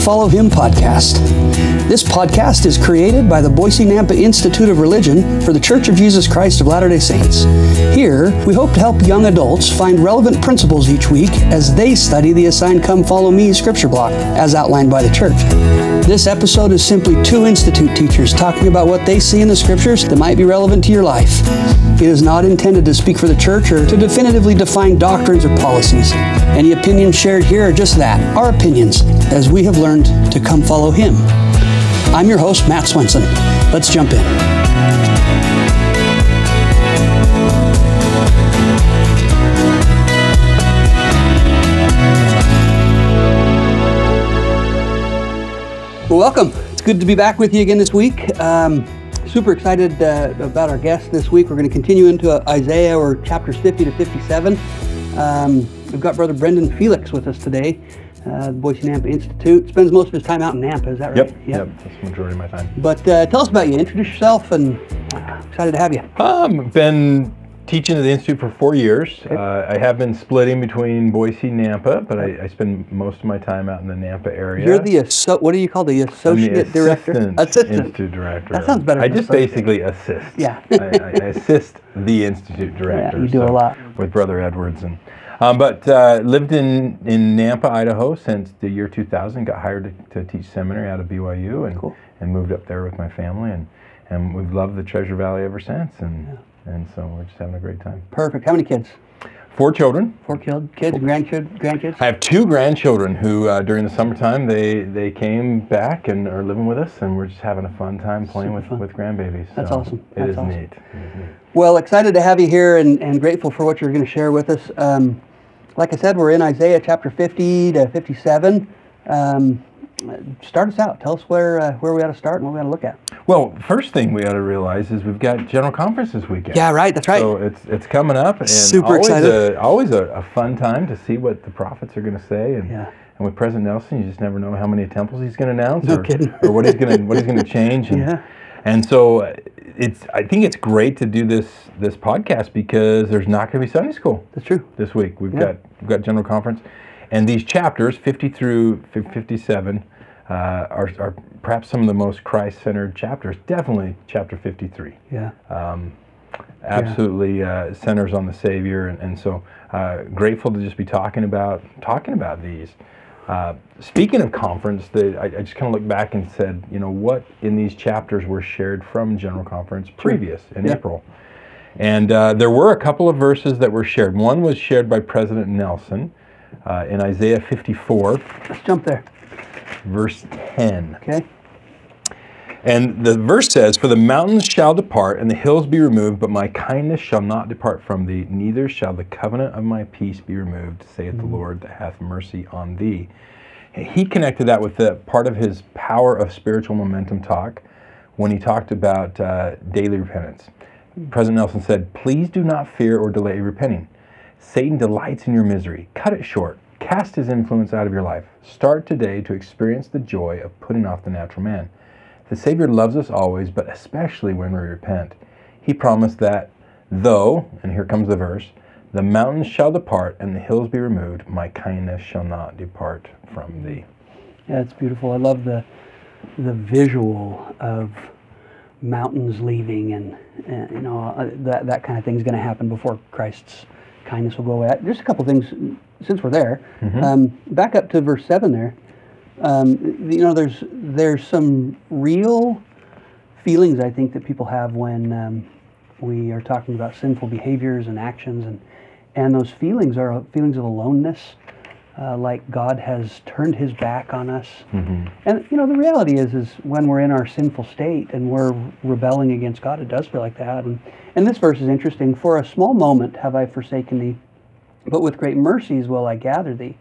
Follow Him podcast. This podcast is created by the Boise Nampa Institute of Religion for the Church of Jesus Christ of Latter day Saints. Here, we hope to help young adults find relevant principles each week as they study the assigned Come Follow Me scripture block as outlined by the church. This episode is simply two Institute teachers talking about what they see in the scriptures that might be relevant to your life. It is not intended to speak for the church or to definitively define doctrines or policies. Any opinions shared here are just that, our opinions, as we have learned to come follow Him. I'm your host, Matt Swenson. Let's jump in. Welcome. It's good to be back with you again this week. Um, super excited uh, about our guest this week. We're going to continue into uh, Isaiah or chapters 50 to 57. Um, we've got Brother Brendan Felix with us today, uh, the Boise Nampa Institute. Spends most of his time out in Nampa, is that right? Yep, yep, that's the majority of my time. But uh, tell us about you. Introduce yourself, and uh, excited to have you. Um, been teaching at the Institute for four years. Uh, I have been splitting between Boise and Nampa, but I, I spend most of my time out in the Nampa area. You're the asso- what do you call the I'm the associate director? assistant Institute director. That sounds better I just associate. basically assist. Yeah. I, I assist the Institute director. you do a so, lot. with Brother Edwards and. Um, but uh, lived in, in Nampa, Idaho since the year 2000. Got hired to, to teach seminary out of BYU and, Cool. and moved up there with my family. And, and we've loved the Treasure Valley ever since. And, and so we're just having a great time. Perfect. How many kids? Four children. Four kids, kids, grandkids, grandkids. I have two grandchildren who, uh, during the summertime, they, they came back and are living with us, and we're just having a fun time playing with, fun. with grandbabies. That's awesome. It That's is awesome. neat. It is neat. Well, excited to have you here and, and grateful for what you're going to share with us. Um, like I said, we're in Isaiah chapter 50 to 57. Um, start us out. Tell us where uh, where we ought to start and what we ought to look at. Well, first thing we ought to realize is we've got General Conference this weekend. Yeah, right. That's right. So it's it's coming up, and Super always excited. A, always a, a fun time to see what the prophets are going to say, and Yeah. and with President Nelson, you just never know how many temples he's going to announce, No or, kidding. or what he's going to what he's going to change, and, Yeah. and so uh, it's I think it's great to do this this podcast because there's not going to be Sunday school That's true. this week. We've Yeah. got we've got General Conference, and these chapters 50 through 57 uh, are, are perhaps some of the most Christ-centered chapters. Definitely chapter 53 Yeah. um, absolutely uh, centers on the Savior, and, and so uh, grateful to just be talking about talking about these. Uh, speaking of conference, the, I, I just kind of looked back and said, you know, what in these chapters were shared from General Conference previous in Yeah. April, and uh, there were a couple of verses that were shared. One was shared by President Nelson uh, in Isaiah 54, Let's jump there. verse 10. Okay. And the verse says, For the mountains shall depart, and the hills be removed, but my kindness shall not depart from thee, neither shall the covenant of my peace be removed, saith the Lord that hath mercy on thee. He connected that with the part of his power of spiritual momentum talk when he talked about uh, daily repentance. President Nelson said, Please do not fear or delay repenting. Satan delights in your misery. Cut it short. Cast his influence out of your life. Start today to experience the joy of putting off the natural man. The Savior loves us always, but especially when we repent. He promised that, though, and here comes the verse, the mountains shall depart and the hills be removed, my kindness shall not depart from thee. Yeah, it's beautiful. I love the the visual of mountains leaving, and, and you know uh, that that kind of thing is going to happen before Christ's kindness will go away. Just a couple things since we're there. Um, back up to verse seven there. Um, you know, there's there's some real feelings I think that people have when um, we are talking about sinful behaviors and actions, and and those feelings are feelings of aloneness, uh, like God has turned His back on us. And you know, the reality is, is when we're in our sinful state and we're rebelling against God, it does feel like that. And and this verse is interesting. For a small moment have I forsaken thee, but with great mercies will I gather thee.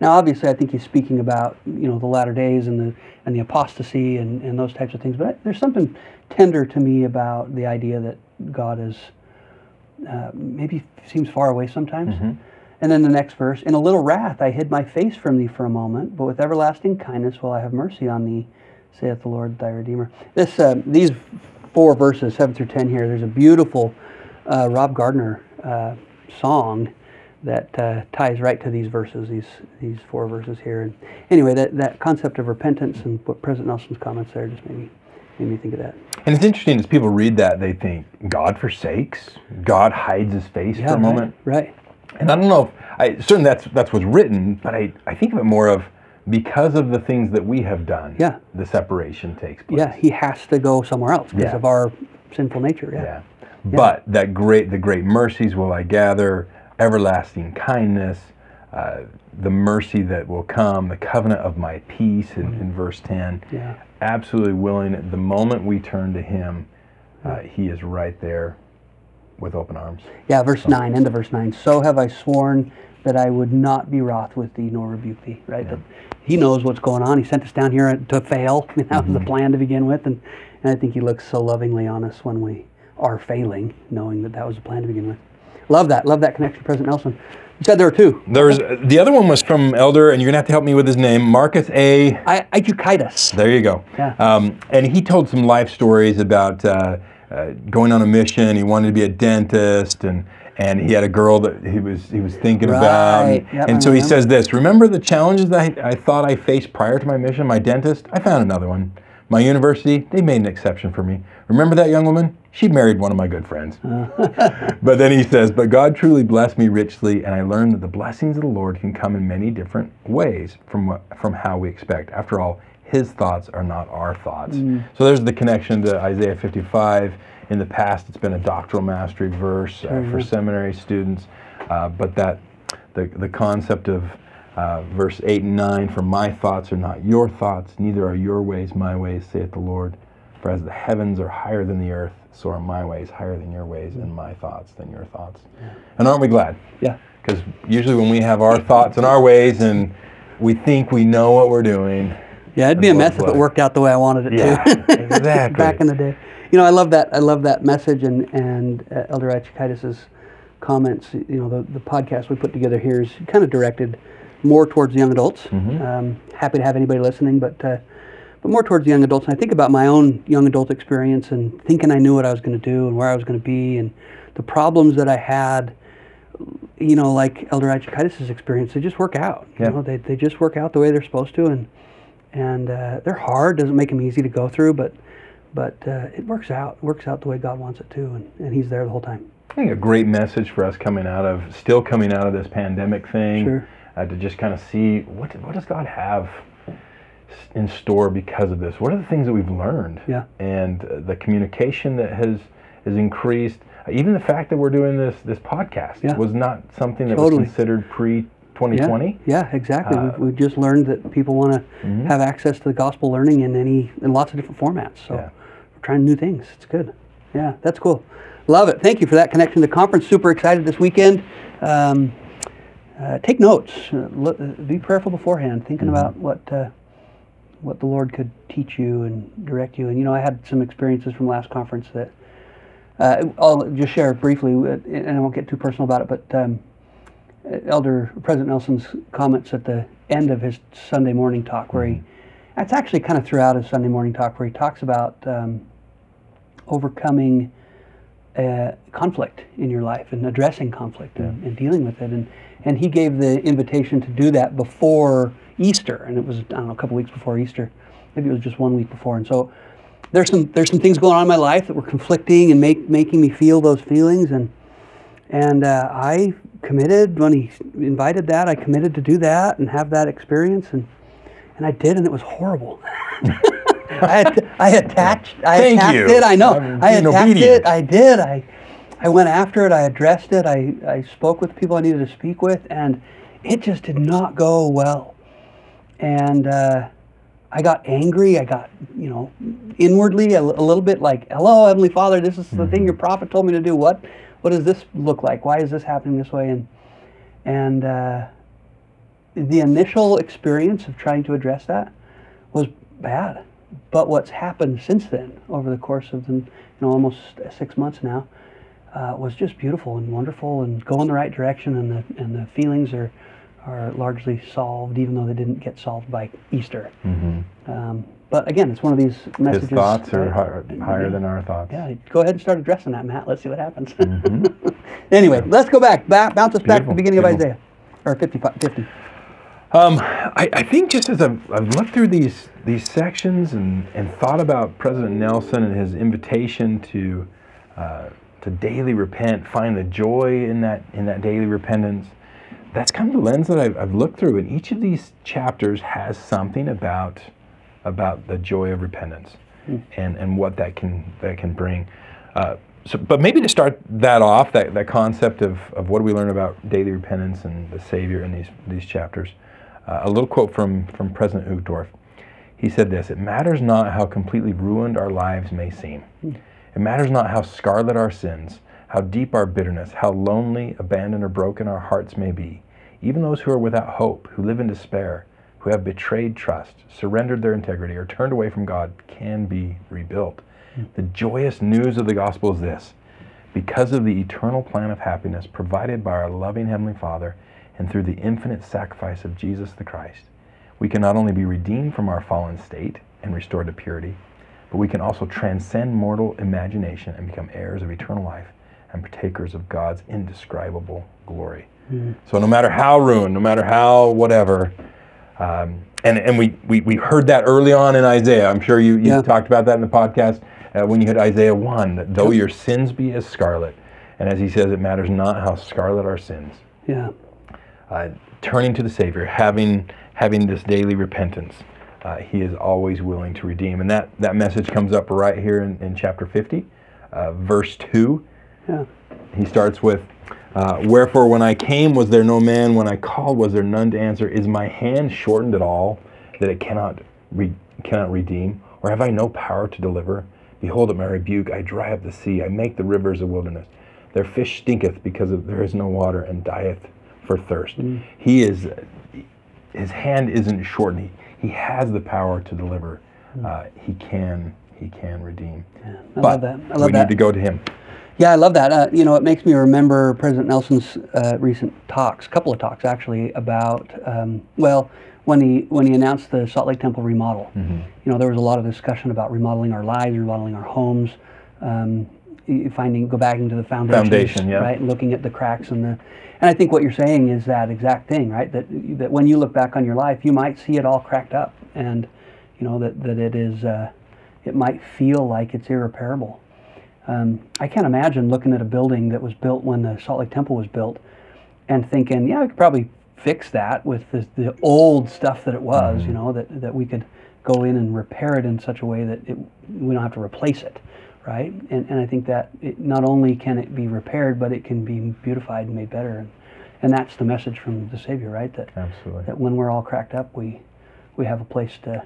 Now, obviously, I think he's speaking about you know the latter days and the and the apostasy and, and those types of things. But I, there's something tender to me about the idea that God is uh, maybe seems far away sometimes. And then the next verse, in a little wrath I hid my face from thee for a moment, but with everlasting kindness will I have mercy on thee, saith the Lord thy Redeemer. This, uh, these four verses, seven through ten here, there's a beautiful uh, Rob Gardner uh, song that uh, ties right to these verses, these these four verses here. And anyway, that, that concept of repentance and what President Nelson's comments there just made me made me think of that. And it's interesting as people read that, they think God forsakes, God hides his face for a right, moment. right. And I don't know if I certainly that's that's what's written, but I, I think of it more of because of the things that we have done, Yeah. the separation takes place. Yeah, he has to go somewhere else because Yeah. of our sinful nature. Yeah. Yeah. But that great, the great mercies will I gather, everlasting kindness, uh, the mercy that will come, the covenant of my peace in, in verse 10. Yeah. Absolutely willing. The moment we turn to Him, uh, He is right there with open arms. Yeah, verse 9, end of verse 9. So have I sworn that I would not be wroth with thee nor rebuke thee, right? That he knows what's going on. He sent us down here to fail. that was Mm-hmm. the plan to begin with. And, and I think he looks so lovingly on us when we are failing, knowing that that was the plan to begin with. Love that. Love that connection, President Nelson. You said there were two. There's the other one was from Elder, and you're gonna have to help me with his name, Marcus A. I, Aidukaitis. There you go. Yeah. Um, and he told some life stories about uh, uh, going on a mission. He wanted to be a dentist, and and he had a girl that he was he was thinking about. Right. And, Yep, and so he says this: Remember the challenges that I, I thought I faced prior to my mission? My dentist, I found another one. My university, they made an exception for me. Remember that young woman? She married one of my good friends. but then he says, But God truly blessed me richly, and I learned that the blessings of the Lord can come in many different ways from, what, from how we expect. After all, his thoughts are not our thoughts. So there's the connection to Isaiah 55. In the past, it's been a doctrinal mastery verse uh, for seminary students, uh, but that the, the concept of uh, verse 8 and 9 For my thoughts are not your thoughts, neither are your ways my ways, saith the Lord. For as the heavens are higher than the earth, so are my ways higher than your ways, and my thoughts than your thoughts. And aren't we glad? Yeah. Because usually when we have our thoughts and our ways and we think we know what we're doing, Yeah, it'd be a mess if it worked out the way I wanted it Yeah, to. exactly. Back in the day. You know, I love that. I love that message and and uh, Elder Aidukaitis' comments. You know, the the podcast we put together here is kind of directed more towards young adults. Mm-hmm. Um, happy to have anybody listening, but uh, but more towards young adults. And I think about my own young adult experience and thinking I knew what I was going to do and where I was going to be and the problems that I had you know, like Elder Aidukaitis' experience, they just work out. You Yeah. know, they, they just work out the way they're supposed to, and and uh, they're hard. Doesn't make them easy to go through, but but uh, it works out. It works out the way God wants it to, and, and He's there the whole time. I think a great message for us coming out of, still coming out of this pandemic thing, Sure. uh, to just kind of see what, what does God have in store because of this? What are the things that we've learned? Yeah. And uh, the communication that has, has increased. Even the fact that we're doing this, this podcast Yeah. was not something that Totally. was considered pre 2020. Yeah, yeah, exactly. Uh, we've, we've just learned that people want to Mhm. have access to the gospel learning in any in lots of different formats. So Yeah. we're trying new things. It's good. Yeah, that's cool. Love it. Thank you for that connection to the conference. Super excited this weekend. Um, uh, take notes. Uh, look, uh, be prayerful beforehand, thinking Mm-hmm. about what uh, what the Lord could teach you and direct you. And you know, I had some experiences from last conference that uh, I'll just share briefly, and I won't get too personal about it. But um, Elder President Nelson's comments at the end of his Sunday morning talk, where he, it's actually kind of throughout his Sunday morning talk, where he talks about um, overcoming uh, conflict in your life and addressing conflict and, and dealing with it. And, and he gave the invitation to do that before Easter, and it was I don't know a couple weeks before Easter, maybe it was just one week before. And so there's some there's some things going on in my life that were conflicting and make making me feel those feelings. And and uh, I committed when he invited that. I committed to do that and have that experience, and and I did, and it was horrible. I had, I attached I Thank attacked you. it. I know I'm I attacked obedient. it. I did. I I went after it. I addressed it. I I spoke with people I needed to speak with, and it just did not go well. And uh, I got angry. I got, you know, inwardly a little bit like, "Hello, Heavenly Father, this is the thing your prophet told me to do. What, what does this look like? Why is this happening this way?" And and uh, the initial experience of trying to address that was bad. But what's happened since then, over the course of the, you know, almost six months now, uh, was just beautiful and wonderful and go in the right direction. And the and the feelings are are largely solved, even though they didn't get solved by Easter. Um, but again, it's one of these Mm-hmm. His messages. thoughts are uh, hi- higher than our thoughts. yeah, go ahead and start addressing that, Matt. Let's see what happens. Mm-hmm. Anyway, let's go back. Ba- bounce us back to the beginning of. Isaiah, or 55, 50. Um, I, I think just as I've, I've looked through these these sections and, and thought about President Nelson and his invitation to uh, to daily repent, find the joy in that in that daily repentance. That's kind of the lens that I've, I've looked through, and each of these chapters has something about about the joy of repentance and, and what that can that can bring. Uh, so, but maybe to start that off, that, that concept of, of what do we learn about daily repentance and the Savior in these these chapters. Uh, a little quote from from President Uchtdorf. He said this: "It matters not how completely ruined our lives may seem. It matters not how scarlet our sins, how deep our bitterness, how lonely, abandoned, or broken our hearts may be. Even those who are without hope, who live in despair, who have betrayed trust, surrendered their integrity, or turned away from God, can be rebuilt. The joyous news of the gospel is this because of the eternal plan of happiness provided by our loving Heavenly Father and through the infinite sacrifice of Jesus the Christ, we can not only be redeemed from our fallen state and restored to purity, but we can also transcend mortal imagination and become heirs of eternal life and partakers of God's indescribable glory. Hmm. So, no matter how ruined, no matter how whatever, um, and and we, we, we heard that early on in Isaiah. I'm sure you, you Yeah. talked about that in the podcast uh, when you hit Isaiah 1, that though your sins be as scarlet, and as he says, it matters not how scarlet our sins, Yeah. uh, turning to the Savior, having having this daily repentance, uh, He is always willing to redeem. And that, that message comes up right here in, in chapter 50, uh, verse 2. Yeah. He starts with, uh, Wherefore, when I came, was there no man? When I called, was there none to answer? Is my hand shortened at all, that it cannot re- cannot redeem? Or have I no power to deliver? Behold, at my rebuke, I dry up the sea, I make the rivers a wilderness. Their fish stinketh because of, there is no water, and dieth for thirst. He is, his hand isn't shortened. He, he has the power to deliver. Uh, he can, he can redeem. I but love that. I love we that. need to go to him. Yeah, I love that. Uh, you know, it makes me remember President Nelson's uh, recent talks, a couple of talks actually, about um, well, when he when he announced the Salt Lake Temple remodel. You know, there was a lot of discussion about remodeling our lives, remodeling our homes, um, finding go back into the foundations, Foundation, yeah. right, and looking at the cracks and the. And I think what you're saying is that exact thing, right? That that when you look back on your life, you might see it all cracked up, and you know that that it is. Uh, it might feel like it's irreparable. Um, I can't imagine looking at a building that was built when the Salt Lake Temple was built and thinking, yeah, I could probably fix that with the, the old stuff that it was, you know, that, that we could go in and repair it in such a way that it, we don't have to replace it, right? And, and I think that it, not only can it be repaired, but it can be beautified and made better. And, and that's the message from the Savior, right? That, Absolutely. that when we're all cracked up, we, we have a place to,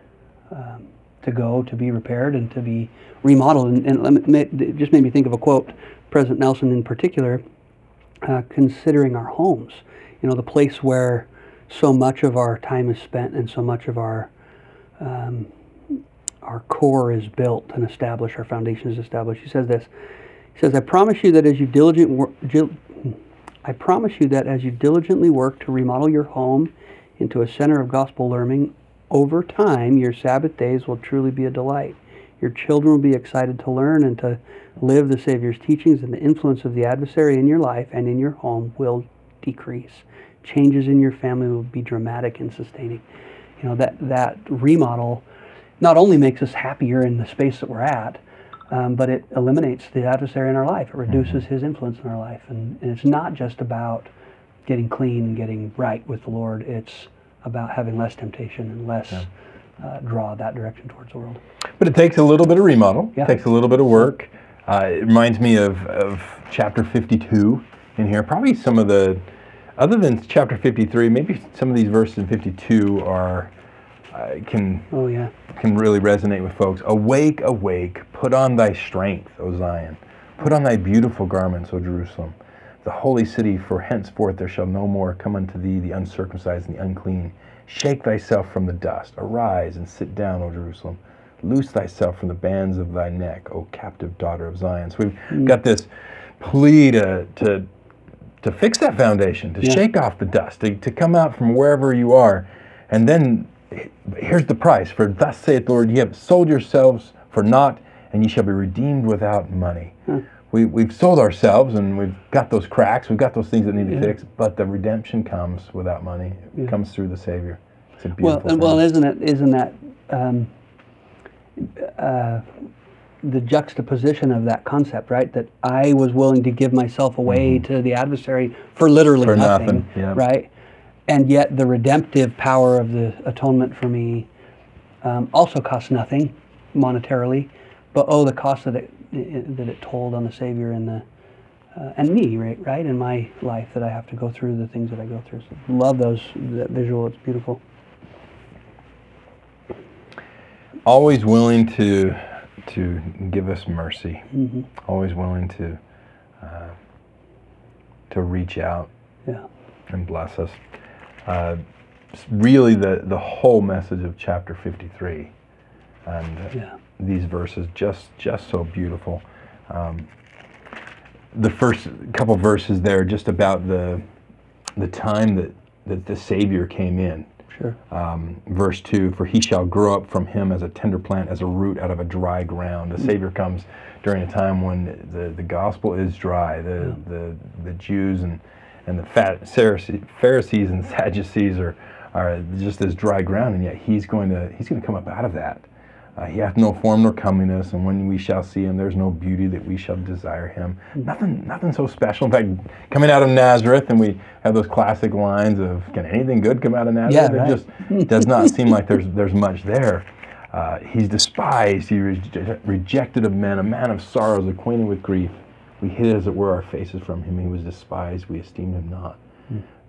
um, to go, to be repaired, and to be remodeled. And, and it just made me think of a quote, President Nelson in particular, uh, considering our homes. You know, the place where so much of our time is spent and so much of our um, our core is built and established, our foundation is established. He says this. He says, "I promise you that as you diligent, wor- I promise you that as you diligently work to remodel your home into a center of gospel learning, over time your Sabbath days will truly be a delight. Your children will be excited to learn and to live the Savior's teachings, and the influence of the adversary in your life and in your home will decrease. Changes in your family will be dramatic and sustaining. You know that that remodel not only makes us happier in the space that we're at, um, but it eliminates the adversary in our life. It reduces his influence in our life, and, and it's not just about getting clean and getting right with the Lord. It's about having less temptation and less uh, draw that direction towards the world. But it takes a little bit of remodel. Yeah. It takes a little bit of work. Uh, it reminds me of, of chapter 52 in here. Probably some of the, other than chapter 53, maybe some of these verses in 52 are, uh, can, Oh yeah, can really resonate with folks. Awake, awake, put on thy strength, O Zion. Put on thy beautiful garments, O Jerusalem. The holy city, for henceforth there shall no more come unto thee the uncircumcised and the unclean. Shake thyself from the dust. Arise and sit down, O Jerusalem. Loose thyself from the bands of thy neck, O captive daughter of Zion. So we've hmm. got this plea to, to, to fix that foundation, to Yeah. shake off the dust, to, to come out from wherever you are. And then here's the price. For thus saith the Lord, ye have sold yourselves for naught, and ye shall be redeemed without money. We, we've sold ourselves and we've got those cracks, we've got those things that need to Yeah. fix, but the redemption comes without money. It Yeah. comes through the Savior. It's a Well, beautiful well, thing. isn't it? Isn't that um, uh, the juxtaposition of that concept, right? That I was willing to give myself away to the adversary for literally Mm-hmm. For nothing, nothing, yeah. right? And yet the redemptive power of the atonement for me um, also costs nothing monetarily, but oh, the cost that it, it that it told on the Savior and the uh, and me, right, right, in my life that I have to go through the things that I go through. So love those that visual. It's beautiful. Always willing to to give us mercy. hmm Always willing to uh, to reach out Yeah. and bless us. Uh, really, the the whole message of chapter 53, and uh, Yeah. These verses just just so beautiful. Um, the first couple verses there, just about the the time that that the Savior came in. Sure. Um, verse 2 For he shall grow up from him as a tender plant, as a root out of a dry ground. The Savior comes during a time when the, the gospel is dry. The, the, the Jews and, and the fat Pharisee- Pharisees and Sadducees are, are just as dry ground, and yet he's going to, he's going to come up out of that. Uh, he hath no form nor comeliness, and when we shall see him, there's no beauty that we shall desire him. Nothing, nothing so special. In fact, coming out of Nazareth, and we have those classic lines of, "Can anything good come out of Nazareth?" Yeah, It right. just does not seem like there's there's much there. Uh, he's despised, he re- rejected of men, a man of sorrows, acquainted with grief. We hid, as it were, our faces from him. He was despised, we esteemed him not.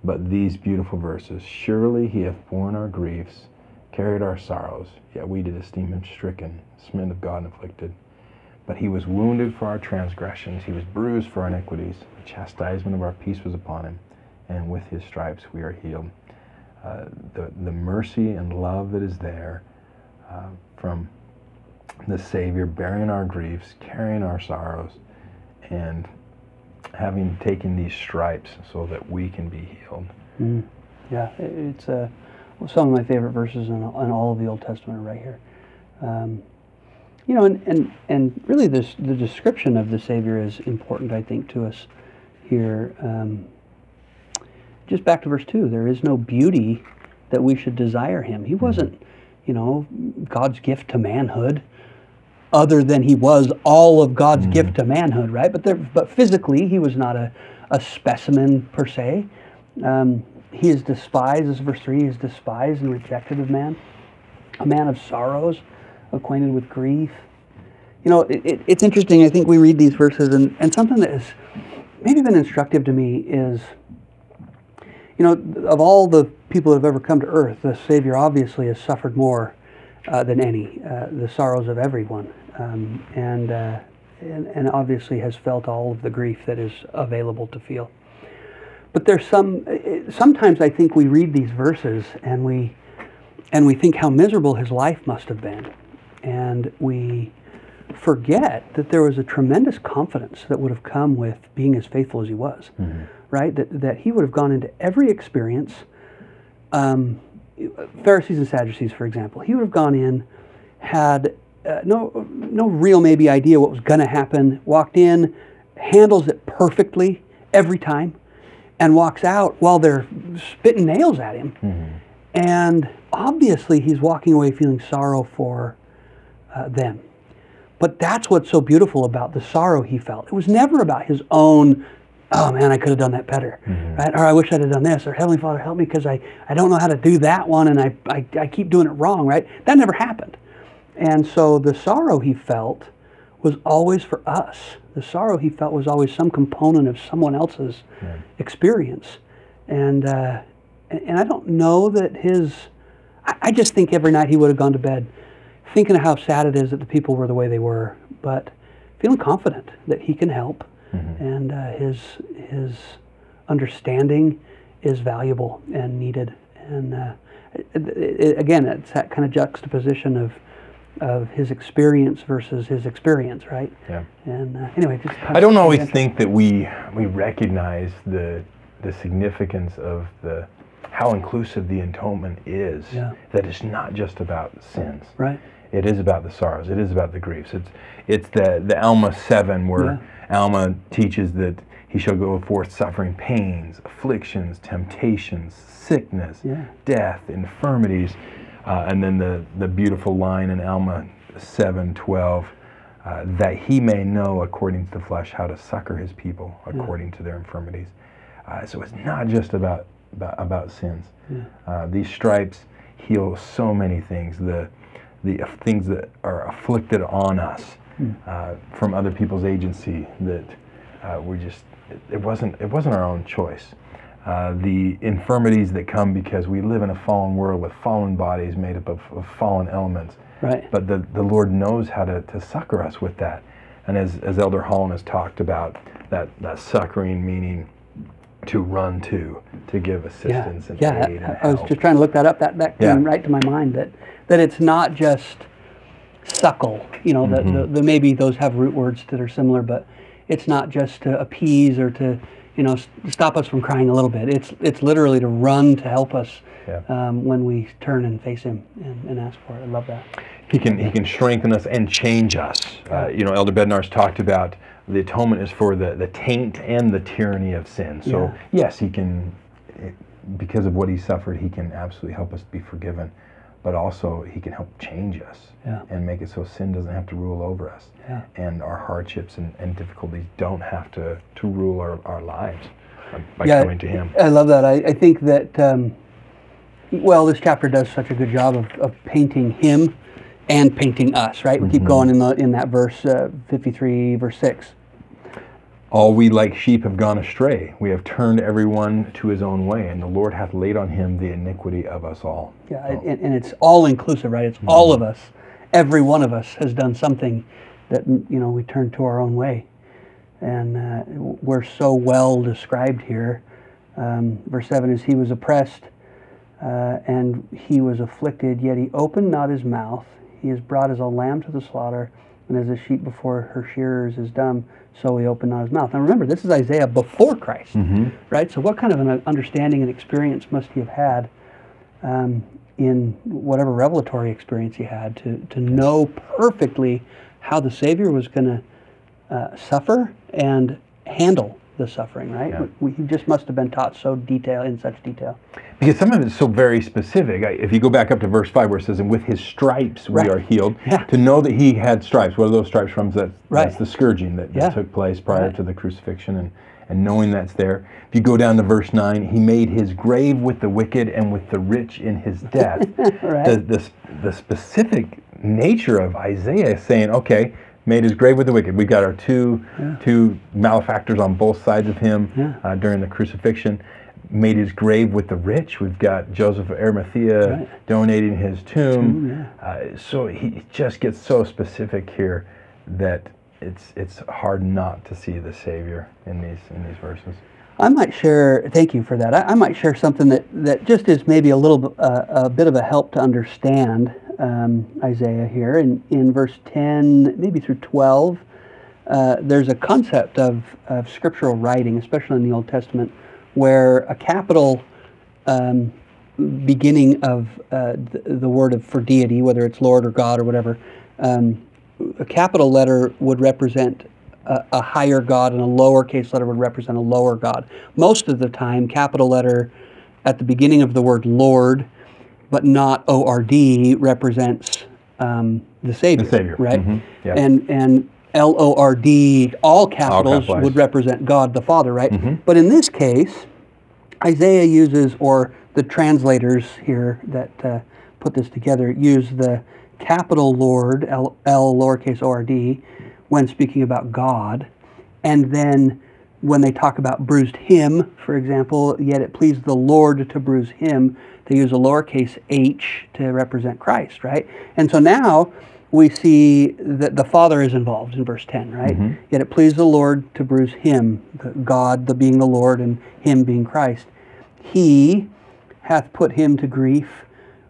But these beautiful verses surely he hath borne our griefs, carried our sorrows, yet we did esteem him stricken, smitten of God, and afflicted. But he was wounded for our transgressions, he was bruised for our iniquities. The chastisement of our peace was upon him, and with his stripes we are healed. Uh, the, the mercy and love that is there uh, from the Savior bearing our griefs, carrying our sorrows, and having taken these stripes so that we can be healed. Mm. Yeah. It, it's uh, well, some of my favorite verses in, in all of the Old Testament are right here. Um, you know, and, and, and really this, the description of the Savior is important, I think, to us here. Um, just back to verse 2 there is no beauty that we should desire him. He wasn't, you know, God's gift to manhood. other than he was all of God's gift to manhood, right? But there, but physically, he was not a, a specimen per se. Um, he is despised, as verse 3, he is despised and rejected of man, a man of sorrows, acquainted with grief. You know, it, it, it's interesting. I think we read these verses, and, and something that has maybe been instructive to me is, you know, of all the people that have ever come to earth, the Savior obviously has suffered more uh, than any, uh, the sorrows of everyone, um, and, uh, and and obviously has felt all of the grief that is available to feel. But there's some. eh, Sometimes I think we read these verses and we and we think how miserable his life must have been, and we forget that there was a tremendous confidence that would have come with being as faithful as he was, right? That that he would have gone into every experience. Um, Pharisees and Sadducees, for example, he would have gone in, had uh, no no real maybe idea what was going to happen. Walked in, handles it perfectly every time, and walks out while they're spitting nails at him. And obviously, he's walking away feeling sorrow for uh, them. But that's what's so beautiful about the sorrow he felt. It was never about his own, oh man, I could have done that better, right? Or I wish I'd have done this, or Heavenly Father, help me because I, I don't know how to do that one and I, I, I keep doing it wrong, right? That never happened. And so the sorrow he felt was always for us. The sorrow he felt was always some component of someone else's experience. And, uh, and, I don't know that his, I, just think every night he would have gone to bed thinking of how sad it is that the people were the way they were, but feeling confident that he can help and uh, his, his understanding is valuable and needed. And uh, it, it, again, it's that kind of juxtaposition of, of his experience versus his experience, right? Yeah. And uh, anyway, just I don't always think that we we recognize the the significance of the how inclusive the atonement is. Yeah. That it's not just about sins. right. it is about the sorrows. It is about the griefs. It's it's the the Alma seven where Alma teaches that he shall go forth suffering pains, afflictions, temptations, sickness, Yeah. death, infirmities, uh, and then the the beautiful line in Alma seven twelve. Uh, that he may know according to the flesh how to succor his people according to their infirmities. Uh, so it's not just about about, about sins. Uh, these stripes heal so many things. The the things that are afflicted on us uh, from other people's agency that uh, we just it, it wasn't it wasn't our own choice. Uh, the infirmities that come because we live in a fallen world with fallen bodies made up of, of fallen elements. Right. But the, the Lord knows how to, to succor us with that. And as, as Elder Holland has talked about, that, that succoring meaning to run to, to give Yeah, assistance and yeah. aid I, I was just trying to look that up. That that Yeah. came right to my mind. That that it's not just suckle. You know, the, Mm-hmm. the, the maybe those have root words that are similar, but it's not just to appease or to you know stop us from crying a little bit. It's it's literally to run to help us Yeah. um, when we turn and face Him and, and ask for it. I love that. He can he can strengthen us and change us. Uh, you know, Elder Bednar's talked about the atonement is for the, the taint and the tyranny of sin. So Yeah. yes, he can, because of what he suffered, he can absolutely help us be forgiven, but also he can help change us Yeah. and make it so sin doesn't have to rule over us, Yeah. and our hardships and, and difficulties don't have to to rule our, our lives by- Yeah, coming to him. I love that. I, I think that, um, well, this chapter does such a good job of, of painting him and painting us, right? We keep Mm-hmm. going in, the, in that verse uh, 53, verse 6. All we like sheep have gone astray. We have turned everyone to his own way, and the Lord hath laid on him the iniquity of us all. Yeah, and, and it's all inclusive, right? It's all of us. Every one of us has done something that, you know, we turn to our own way. And uh, we're so well described here. Um, verse 7 is He was oppressed uh, and he was afflicted, yet he opened not his mouth. He is brought as a lamb to the slaughter, and as a sheep before her shearers is dumb, so he opened not his mouth. Now remember, this is Isaiah before Christ, right? So, what kind of an understanding and experience must he have had um, in whatever revelatory experience he had to, to know perfectly how the Savior was going to uh, suffer and handle the suffering, right? Yeah. We, he just must have been taught so detail in such detail. Because some of it's so very specific. I- If you go back up to verse 5 where it says, And with his stripes we Right. are healed, Yeah. to know that he had stripes, what are those stripes from? That, Right. That's the scourging that, that Yeah. took place prior Right. to the crucifixion, and, and knowing that's there. If you go down to verse 9, he made his grave with the wicked and with the rich in his death. Right. the, the, the specific nature of Isaiah saying, okay, made his grave with the wicked. We've got our two, two malefactors on both sides of him Yeah. uh, during the crucifixion. Made his grave with the rich. We've got Joseph of Arimathea Right. donating his tomb. Tomb, uh, so he just gets so specific here that it's it's hard not to see the Savior in these in these verses. I might share. Thank you for that. I, I might share something that, that just is maybe a little uh, a bit of a help to understand um, Isaiah here. In in verse ten, maybe through twelve, uh, there's a concept of, of scriptural writing, especially in the Old Testament, where a capital um, beginning of uh, the, the word of for deity, whether it's Lord or God or whatever, um, a capital letter would represent a, a higher God, and a lowercase letter would represent a lower God. Most of the time, capital letter at the beginning of the word Lord, but not ORD, represents um, the Savior. Savior, right? mhm, yeah. And and L O R D, all capitals capitalized. would represent God the Father, right? Mm-hmm. But in this case, Isaiah uses, or the translators here that uh, put this together, use the capital Lord, L, L lowercase o r d, when speaking about God. And then when they talk about bruised him, for example, yet it pleased the Lord to bruise him, they use a lowercase h to represent Christ, right? And so now we see that the Father is involved in verse 10, right? Yet it pleased the Lord to bruise him, the God, the being the Lord, and him being Christ. He hath put him to grief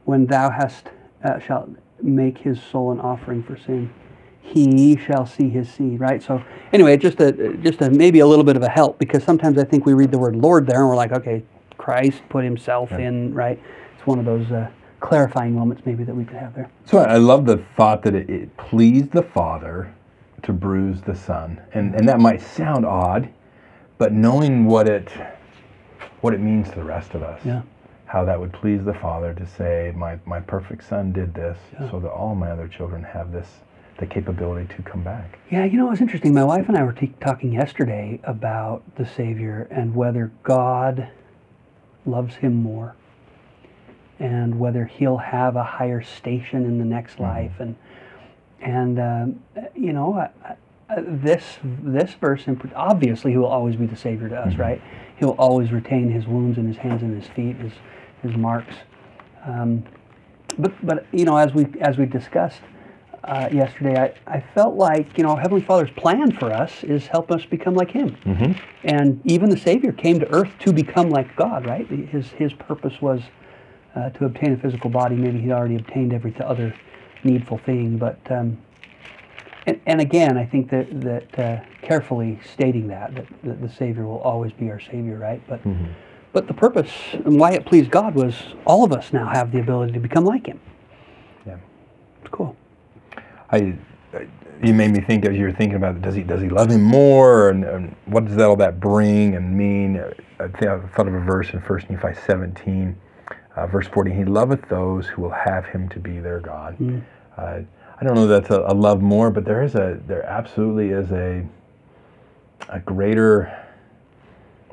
when thou hast uh, shalt make his soul an offering for sin. He shall see his seed, right? So anyway, just a just a maybe a little bit of a help because sometimes I think we read the word Lord there and we're like, okay, Christ put himself in, right? It's one of those uh, clarifying moments maybe that we could have there. So I love the thought that it, it pleased the Father to bruise the Son, and and that might sound odd, but knowing what it what it means to the rest of us, Yeah. how that would please the Father to say, my my perfect Son did this, Yeah. so that all my other children have this the capability to come back. Yeah, you know, it was interesting. My wife and I were t- talking yesterday about the Savior and whether God loves him more and whether he'll have a higher station in the next life. And, and um, you know, I, I, this, this verse, obviously, he will always be the Savior to us, right? He'll always retain his wounds in his hands and his feet, his, his marks. Um, but, but, you know, as we, as we discussed, uh, yesterday, I, I felt like, you know, Heavenly Father's plan for us is help us become like Him. Mm-hmm. And even the Savior came to earth to become like God, right? His, his purpose was uh, to obtain a physical body. Maybe he'd already obtained every other needful thing. But, um, and, and again, I think that, that uh, carefully stating that, that, that the Savior will always be our Savior, right? But, but the purpose and why it pleased God was all of us now have the ability to become like Him. Yeah. It's cool. I, I- you made me think as you were thinking about it, does he does he love him more and, and what does that all that bring and mean? I, think I thought of a verse in 1 Nephi 17, uh, verse 14. He loveth those who will have him to be their God. Uh, I don't know that's a, a love more, but there is a there absolutely is a a greater.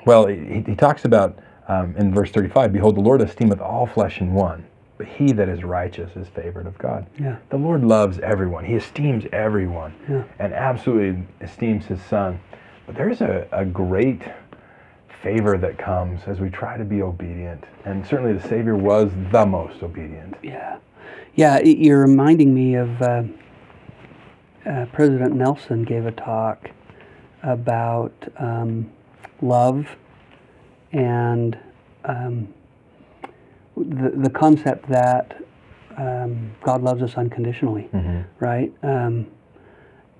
Well, he, he talks about um, in verse 35. Behold, the Lord esteemeth all flesh in one, but he that is righteous is favored of God. Yeah. The Lord loves everyone. He esteems everyone Yeah. and absolutely esteems his son. But there's a, a great favor that comes as we try to be obedient. And certainly the Savior was the most obedient. Yeah, yeah. You're reminding me of uh, uh, President Nelson gave a talk about um, love and um, the the concept that um, God loves us unconditionally, right? Um,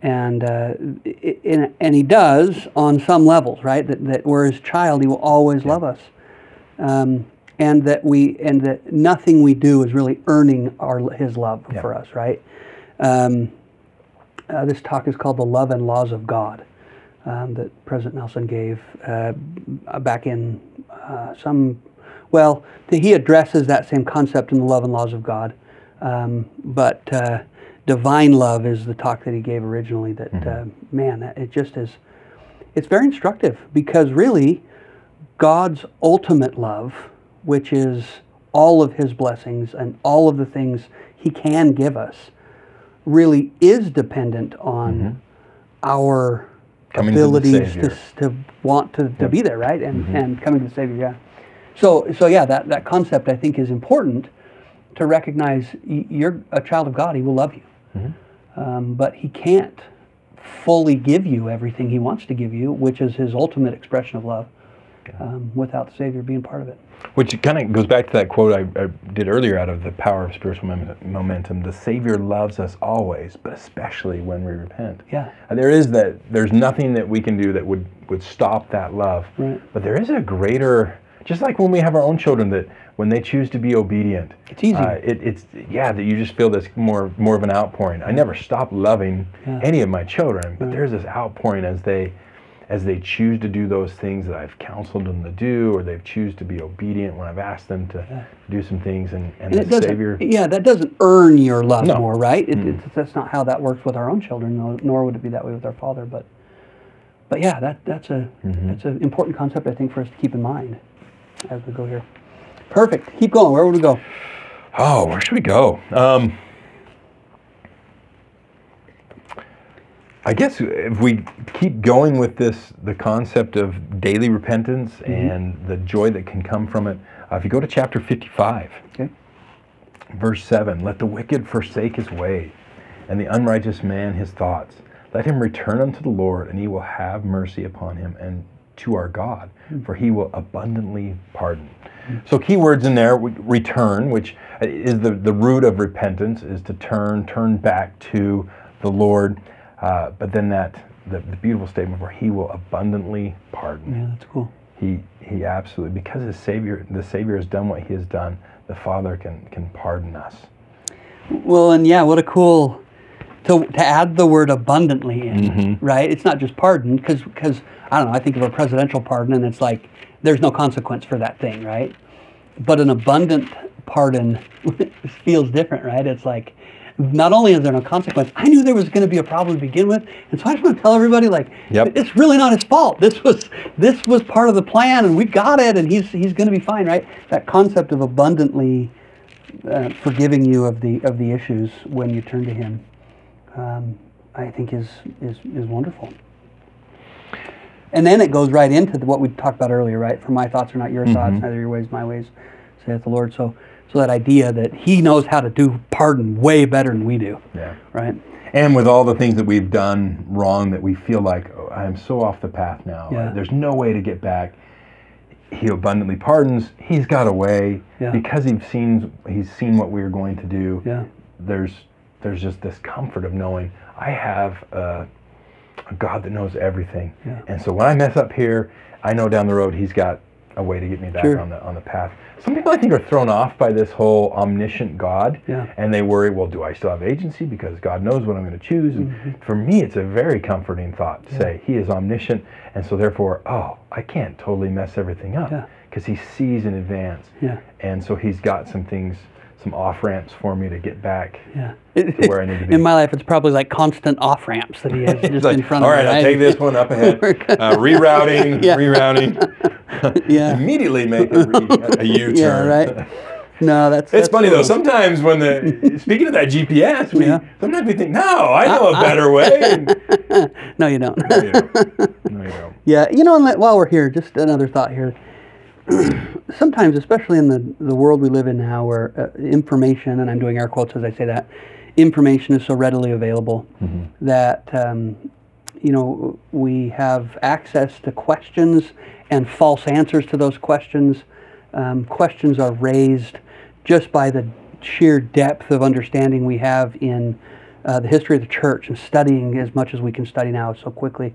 and uh, i- i- and He does on some levels, right? That that we're His child, He will always love us um, and that we and that nothing we do is really earning our his love Yeah. for us right um, uh, this talk is called the love and laws of god um, that president nelson gave uh, back in uh, some well he addresses that same concept in the love and laws of god um, but uh, divine love is the talk that he gave originally that uh, man it just is it's very instructive because really God's ultimate love, which is all of his blessings and all of the things he can give us, really is dependent on our Coming abilities to, s- to want to, to be there, right? And, and coming to the Savior, yeah. So, so yeah, that, that concept I think is important to recognize you're a child of God, he will love you. Um, but he can't fully give you everything he wants to give you, which is his ultimate expression of love, um, without the Savior being part of it. Which kind of goes back to that quote I, I did earlier out of the power of spiritual mom- momentum. The Savior loves us always, but especially when we repent. Yeah. And there is that. There's nothing that we can do that would would stop that love. Right. But there is a greater. Just like when we have our own children, that when they choose to be obedient, It's easy. Uh, it, it's yeah, that you just feel this more more of an outpouring. I never stop loving Yeah. any of my children, but there's this outpouring as they as they choose to do those things that I've counseled them to do, or they've choose to be obedient when I've asked them to do some things, and, and, And the Savior. yeah, that doesn't earn your love No. more, right? It, it's, that's not how that works with our own children, nor, nor would it be that way with our Father. But, but yeah, that, that's a that's an important concept I think for us to keep in mind as we go here. Perfect. Keep going. Where would we go? Oh, where should we go? Um, I guess if we keep going with this, the concept of daily repentance and the joy that can come from it, uh, if you go to chapter 55, Okay. verse 7 let the wicked forsake his way and the unrighteous man his thoughts let him return unto the lord and he will have mercy upon him and to our god for he will abundantly pardon. So key words in there return which is the, the root of repentance is to turn turn back to the lord. Uh, but then that the, the beautiful statement where he will abundantly pardon. Yeah, that's cool. he he absolutely because his Savior the Savior has done what he has done, the Father can can pardon us. Well, and yeah, what a cool to to add the word abundantly in, Mm-hmm. right? It's not just pardon, because because I don't know. I think of a presidential pardon, and it's like there's no consequence for that thing, right? But an abundant pardon feels different, right? It's like not only is there no consequence, I knew there was going to be a problem to begin with, and so I just want to tell everybody, like, Yep. it's really not his fault. This was this was part of the plan, and we got it, and he's he's going to be fine, right? That concept of abundantly uh, forgiving you of the of the issues when you turn to Him, um, I think is is is wonderful. And then it goes right into the, what we talked about earlier, right? For my thoughts are not your thoughts, neither your ways my ways, saith the Lord. So, so that idea that He knows how to do pardon way better than we do, Yeah. right? And with all the things that we've done wrong that we feel like oh, I am so off the path now. Yeah. There's no way to get back. He abundantly pardons. He's got a way Yeah. because he's seen he's seen what we are going to do. Yeah, There's there's just this comfort of knowing I have a, a God that knows everything. Yeah. And so when I mess up here, I know down the road He's got a way to get me back Sure. on the on the path. Some people I think are thrown off by this whole omniscient God, Yeah. and they worry, well, do I still have agency because God knows what I'm going to choose? And Mm-hmm. for me, it's a very comforting thought to say He is omniscient, and so therefore, oh, I can't totally mess everything up Yeah. because He sees in advance, yeah, and so He's got some things, some off ramps for me to get back. yeah. where I need to be. In my life, it's probably like constant off ramps that He has just like, in front of right, me. I'll take this one up ahead. uh, rerouting, Yeah. rerouting. Yeah. Immediately make a, re- a U-turn. Yeah, right. No, that's. It's that's funny though. Sometimes when the speaking of that GPS, we Yeah. sometimes we think, no, I know a better way. And, No, you don't. no, you don't. No, you don't. Yeah, you know, and while we're here, just another thought here. Sometimes, especially in the, the world we live in now, where uh, information, and I'm doing air quotes as I say that, information is so readily available that, um, you know, we have access to questions and false answers to those questions. Um, questions are raised just by the sheer depth of understanding we have in uh, the history of the church and studying as much as we can study now so quickly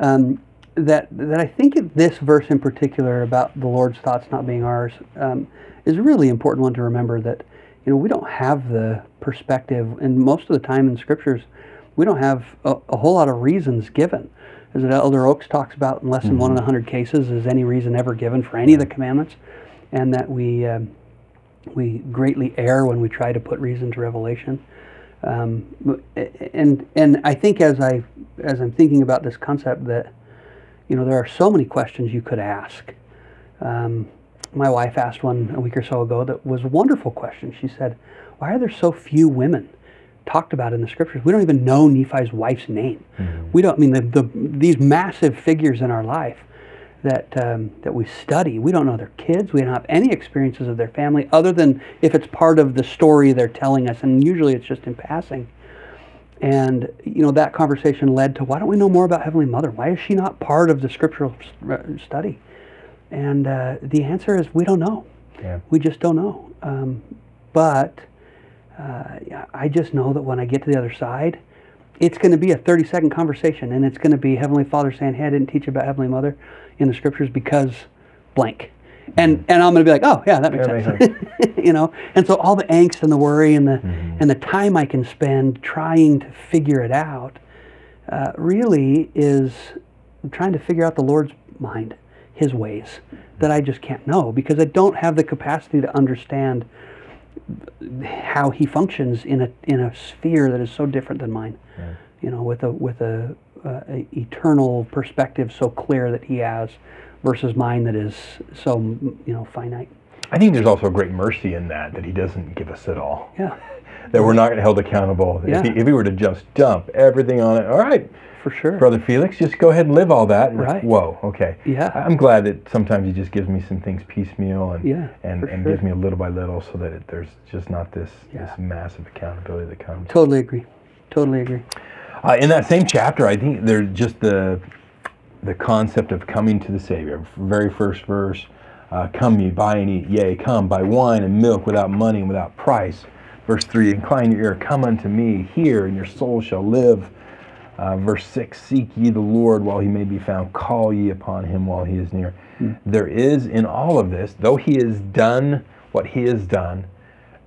um, that that I think this verse in particular about the Lord's thoughts not being ours um, is a really important one to remember. That you know we don't have the perspective, and most of the time in scriptures, we don't have a, a whole lot of reasons given. As Elder Oaks talks about in less than one in a hundred cases, is any reason ever given for any of the commandments, and that we um, we greatly err when we try to put reason to revelation. Um, and and I think as I as I'm thinking about this concept that you know there are so many questions you could ask. Um, my wife asked one a week or so ago that was a wonderful question. She said, "Why are there so few women talked about in the scriptures? We don't even know Nephi's wife's name. We don't. I mean, the, the these massive figures in our life." that um, that we study. We don't know their kids. We don't have any experiences of their family other than if it's part of the story they're telling us, and usually it's just in passing. And you know that conversation led to why don't we know more about Heavenly Mother? Why is she not part of the scriptural study? And uh, the answer is we don't know. Yeah. We just don't know. Um, but uh, I just know that when I get to the other side, it's going to be a 30 second conversation and it's going to be Heavenly Father saying, Hey, I didn't teach you about Heavenly Mother in the scriptures because blank. And, and I'm going to be like, oh, yeah, that makes Yeah, makes sense. you know? And so all the angst and the worry and the, and the time I can spend trying to figure it out uh, really is trying to figure out the Lord's mind, His ways, that I just can't know because I don't have the capacity to understand how He functions in a in a sphere that is so different than mine. You know, with a with a, uh, a eternal perspective so clear that He has, versus mine that is so you know finite. I think there's also a great mercy in that that He doesn't give us it all. Yeah, That we're not held accountable. Yeah. If, he, if He were to just dump everything on it, all right, for sure. Brother Felix, just go ahead and live all that. Right. Whoa, okay. Yeah. I'm glad that sometimes He just gives me some things piecemeal and Yeah, and, and sure. gives me a little by little so that it, there's just not this Yeah. this massive accountability that comes. Totally agree. Totally agree. Uh, in that same chapter, I think there's just the the concept of coming to the Savior. Very first verse, uh, "Come ye, buy and eat; yea, come, buy wine and milk without money and without price." Verse three, "Incline your ear, come unto me; hear, and your soul shall live." Uh, verse 6 Seek ye the Lord while he may be found, call ye upon him while he is near. There is in all of this, though he has done what he has done,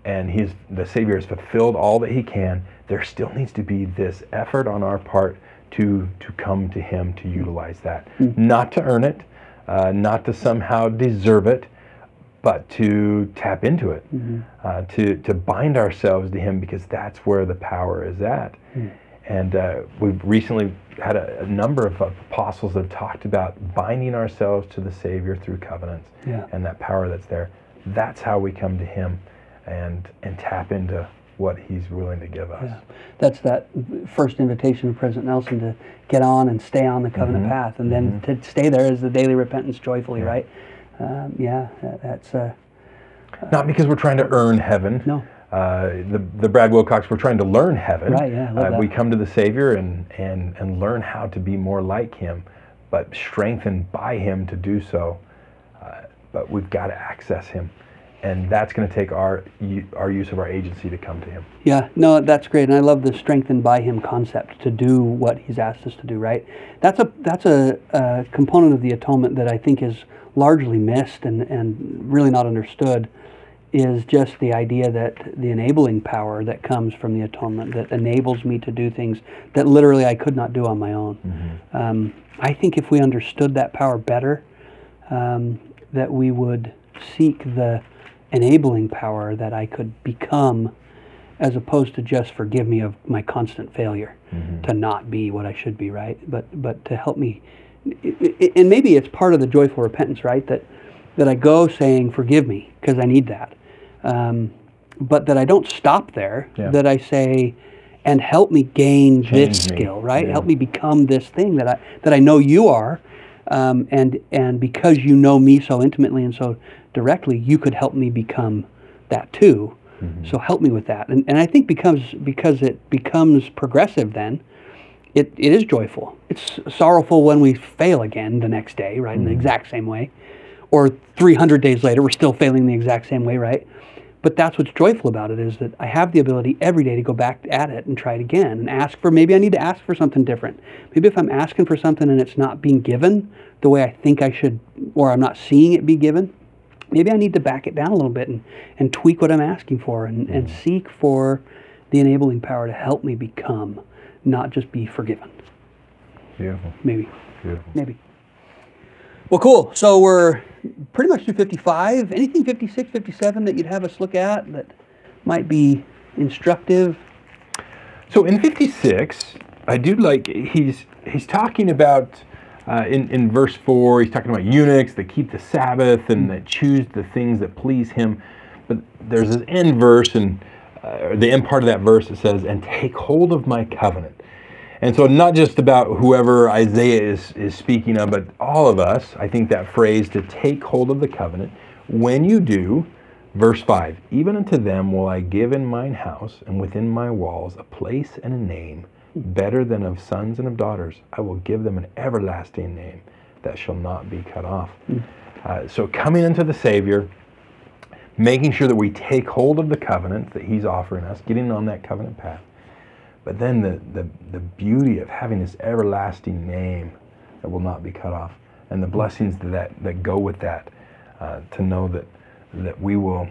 and he's the Savior has fulfilled all that he can, there still needs to be this effort on our part to to come to him to utilize that. Not to earn it, uh, not to somehow deserve it, but to tap into it, uh, to, to bind ourselves to Him because that's where the power is at. And uh, we've recently had a, a number of apostles that have talked about binding ourselves to the Savior through covenants Yeah. and that power that's there. That's how we come to Him and, and tap into what He's willing to give us. Yeah. That's that first invitation of President Nelson to get on and stay on the covenant Mm-hmm. path, and then to stay there is the daily repentance joyfully, right? Um, yeah, that, that's uh, Not because we're trying to earn heaven. no, uh, the, the Brad Wilcox, we're trying to learn heaven. Right, yeah, uh. We come to the Savior and, and, and learn how to be more like Him, but strengthened by Him to do so. Uh, but we've got to access Him. And that's going to take our, our use of our agency to come to Him. Yeah, no, that's great, and I love the strengthened by Him concept to do what He's asked us to do. Right? That's a that's a, a component of the atonement that I think is largely missed and and really not understood. Is just the idea that the enabling power that comes from the atonement that enables me to do things that literally I could not do on my own. Um, I think if we understood that power better, um, that we would seek the enabling power that I could become as opposed to just forgive me of my constant failure to not be what I should be, right? But but to help me, and maybe it's part of the joyful repentance, right? That that I go saying, "Forgive me," because I need that, um, but that I don't stop there. Yeah. That I say, "And help me gain this me. skill, right? Yeah. Help me become this thing that I that I know you are." Um, and and because you know me so intimately and so directly, you could help me become that too. Mm-hmm. So help me with that. And and I think becomes because it becomes progressive then, it, it is joyful. It's sorrowful when we fail again the next day, right, in the mm-hmm. exact same way. Or 300 days later, we're still failing the exact same way, right? But that's what's joyful about it is that I have the ability every day to go back at it and try it again and ask for maybe I need to ask for something different. Maybe if I'm asking for something and it's not being given the way I think I should, or I'm not seeing it be given, maybe I need to back it down a little bit and, and tweak what I'm asking for and, and mm-hmm. seek for the enabling power to help me become, not just be forgiven. Beautiful. Maybe. Beautiful. Maybe. Well, cool. So we're pretty much through 55. Anything 56, 57 that you'd have us look at that might be instructive? So in 56, I do like he's he's talking about uh, in in verse four. He's talking about eunuchs that keep the Sabbath and that choose the things that please him. But there's this end verse and uh, the end part of that verse that says, "And take hold of my covenant." And so, not just about whoever Isaiah is, is speaking of, but all of us, I think that phrase to take hold of the covenant. When you do, verse 5 Even unto them will I give in mine house and within my walls a place and a name better than of sons and of daughters. I will give them an everlasting name that shall not be cut off. Uh, so, coming into the Savior, making sure that we take hold of the covenant that He's offering us, getting on that covenant path. But then the, the, the beauty of having this everlasting name that will not be cut off, and the blessings that, that go with that, uh, to know that, that we will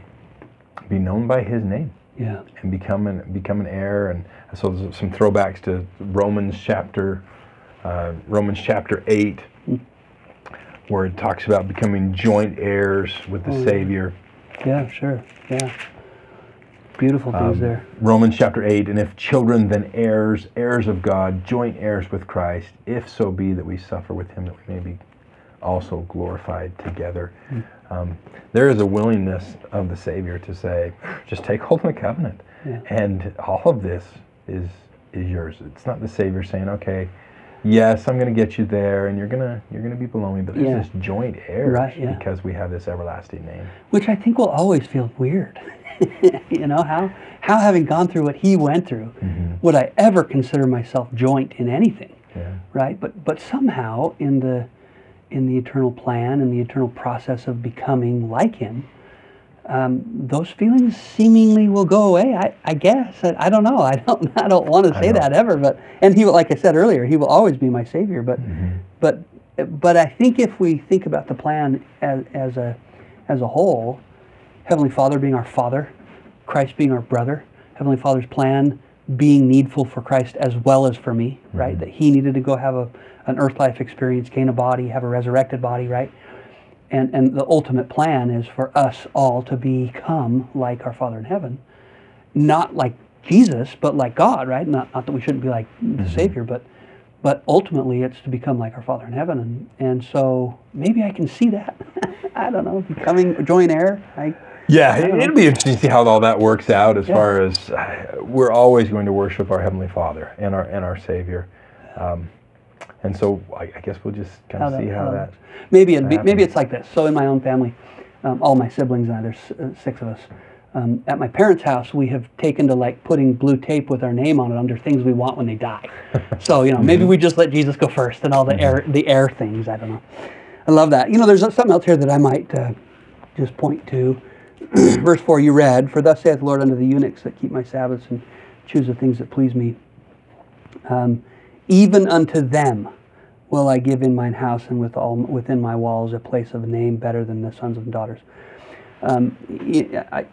be known by His name Yeah. and become an, become an heir. And so there's some throwbacks to Romans chapter, uh, Romans chapter 8, where it talks about becoming joint heirs with the Oh. Savior. Yeah, sure. Yeah. Beautiful things Um, there. Romans chapter 8, and if children, then heirs, heirs of God, joint heirs with Christ, if so be that we suffer with him, that we may be also glorified together. Hmm. Um, there is a willingness of the Savior to say, just take hold of the covenant. Yeah. And all of this is is yours. It's not the Savior saying, okay, yes, I'm going to get you there, and you're gonna you're gonna be below me, but there's Yeah. this joint heirs Right, yeah. because we have this everlasting name. Which I think will always feel weird. you know, how, how having gone through what he went through, would I ever consider myself joint in anything? Yeah. right? But but somehow in the in the eternal plan and the eternal process of becoming like Him, um, those feelings seemingly will go away. I, I guess I, I don't know. I don't I don't want to say that ever. But and he will, like I said earlier, he will always be my savior. But but but I think if we think about the plan as, as a as a whole, Heavenly Father being our Father, Christ being our brother, Heavenly Father's plan being needful for Christ as well as for me, right? Mm-hmm. That He needed to go have a, an earth life experience, gain a body, have a resurrected body, right? And, and the ultimate plan is for us all to become like our Father in heaven. Not like Jesus, but like God, right? Not, not that we shouldn't be like the mm-hmm. Savior, but but ultimately it's to become like our Father in heaven. And, and so maybe I can see that. I don't know, becoming joint heir. I, Yeah, it- it'll be interesting to see how all that works out. As Yeah. far as uh, we're always going to worship our heavenly Father and our and our Savior, um, and so I, I guess we'll just kind of how see that, how how that. maybe be, maybe it's like this. So in my own family, um, all my siblings and I, there's uh, six of us. Um, at my parents' house, we have taken to like putting blue tape with our name on it under things we want when they die. So you know, maybe we just let Jesus go first and all the heir the heir things. I don't know. I love that. You know, there's something else here that I might uh, just point to. Verse four, you read, "For thus saith the Lord unto the eunuchs that keep my Sabbaths and choose the things that please me." Um, even unto them will I give in mine house and with all within my walls a place of name better than the sons and daughters. Um, I,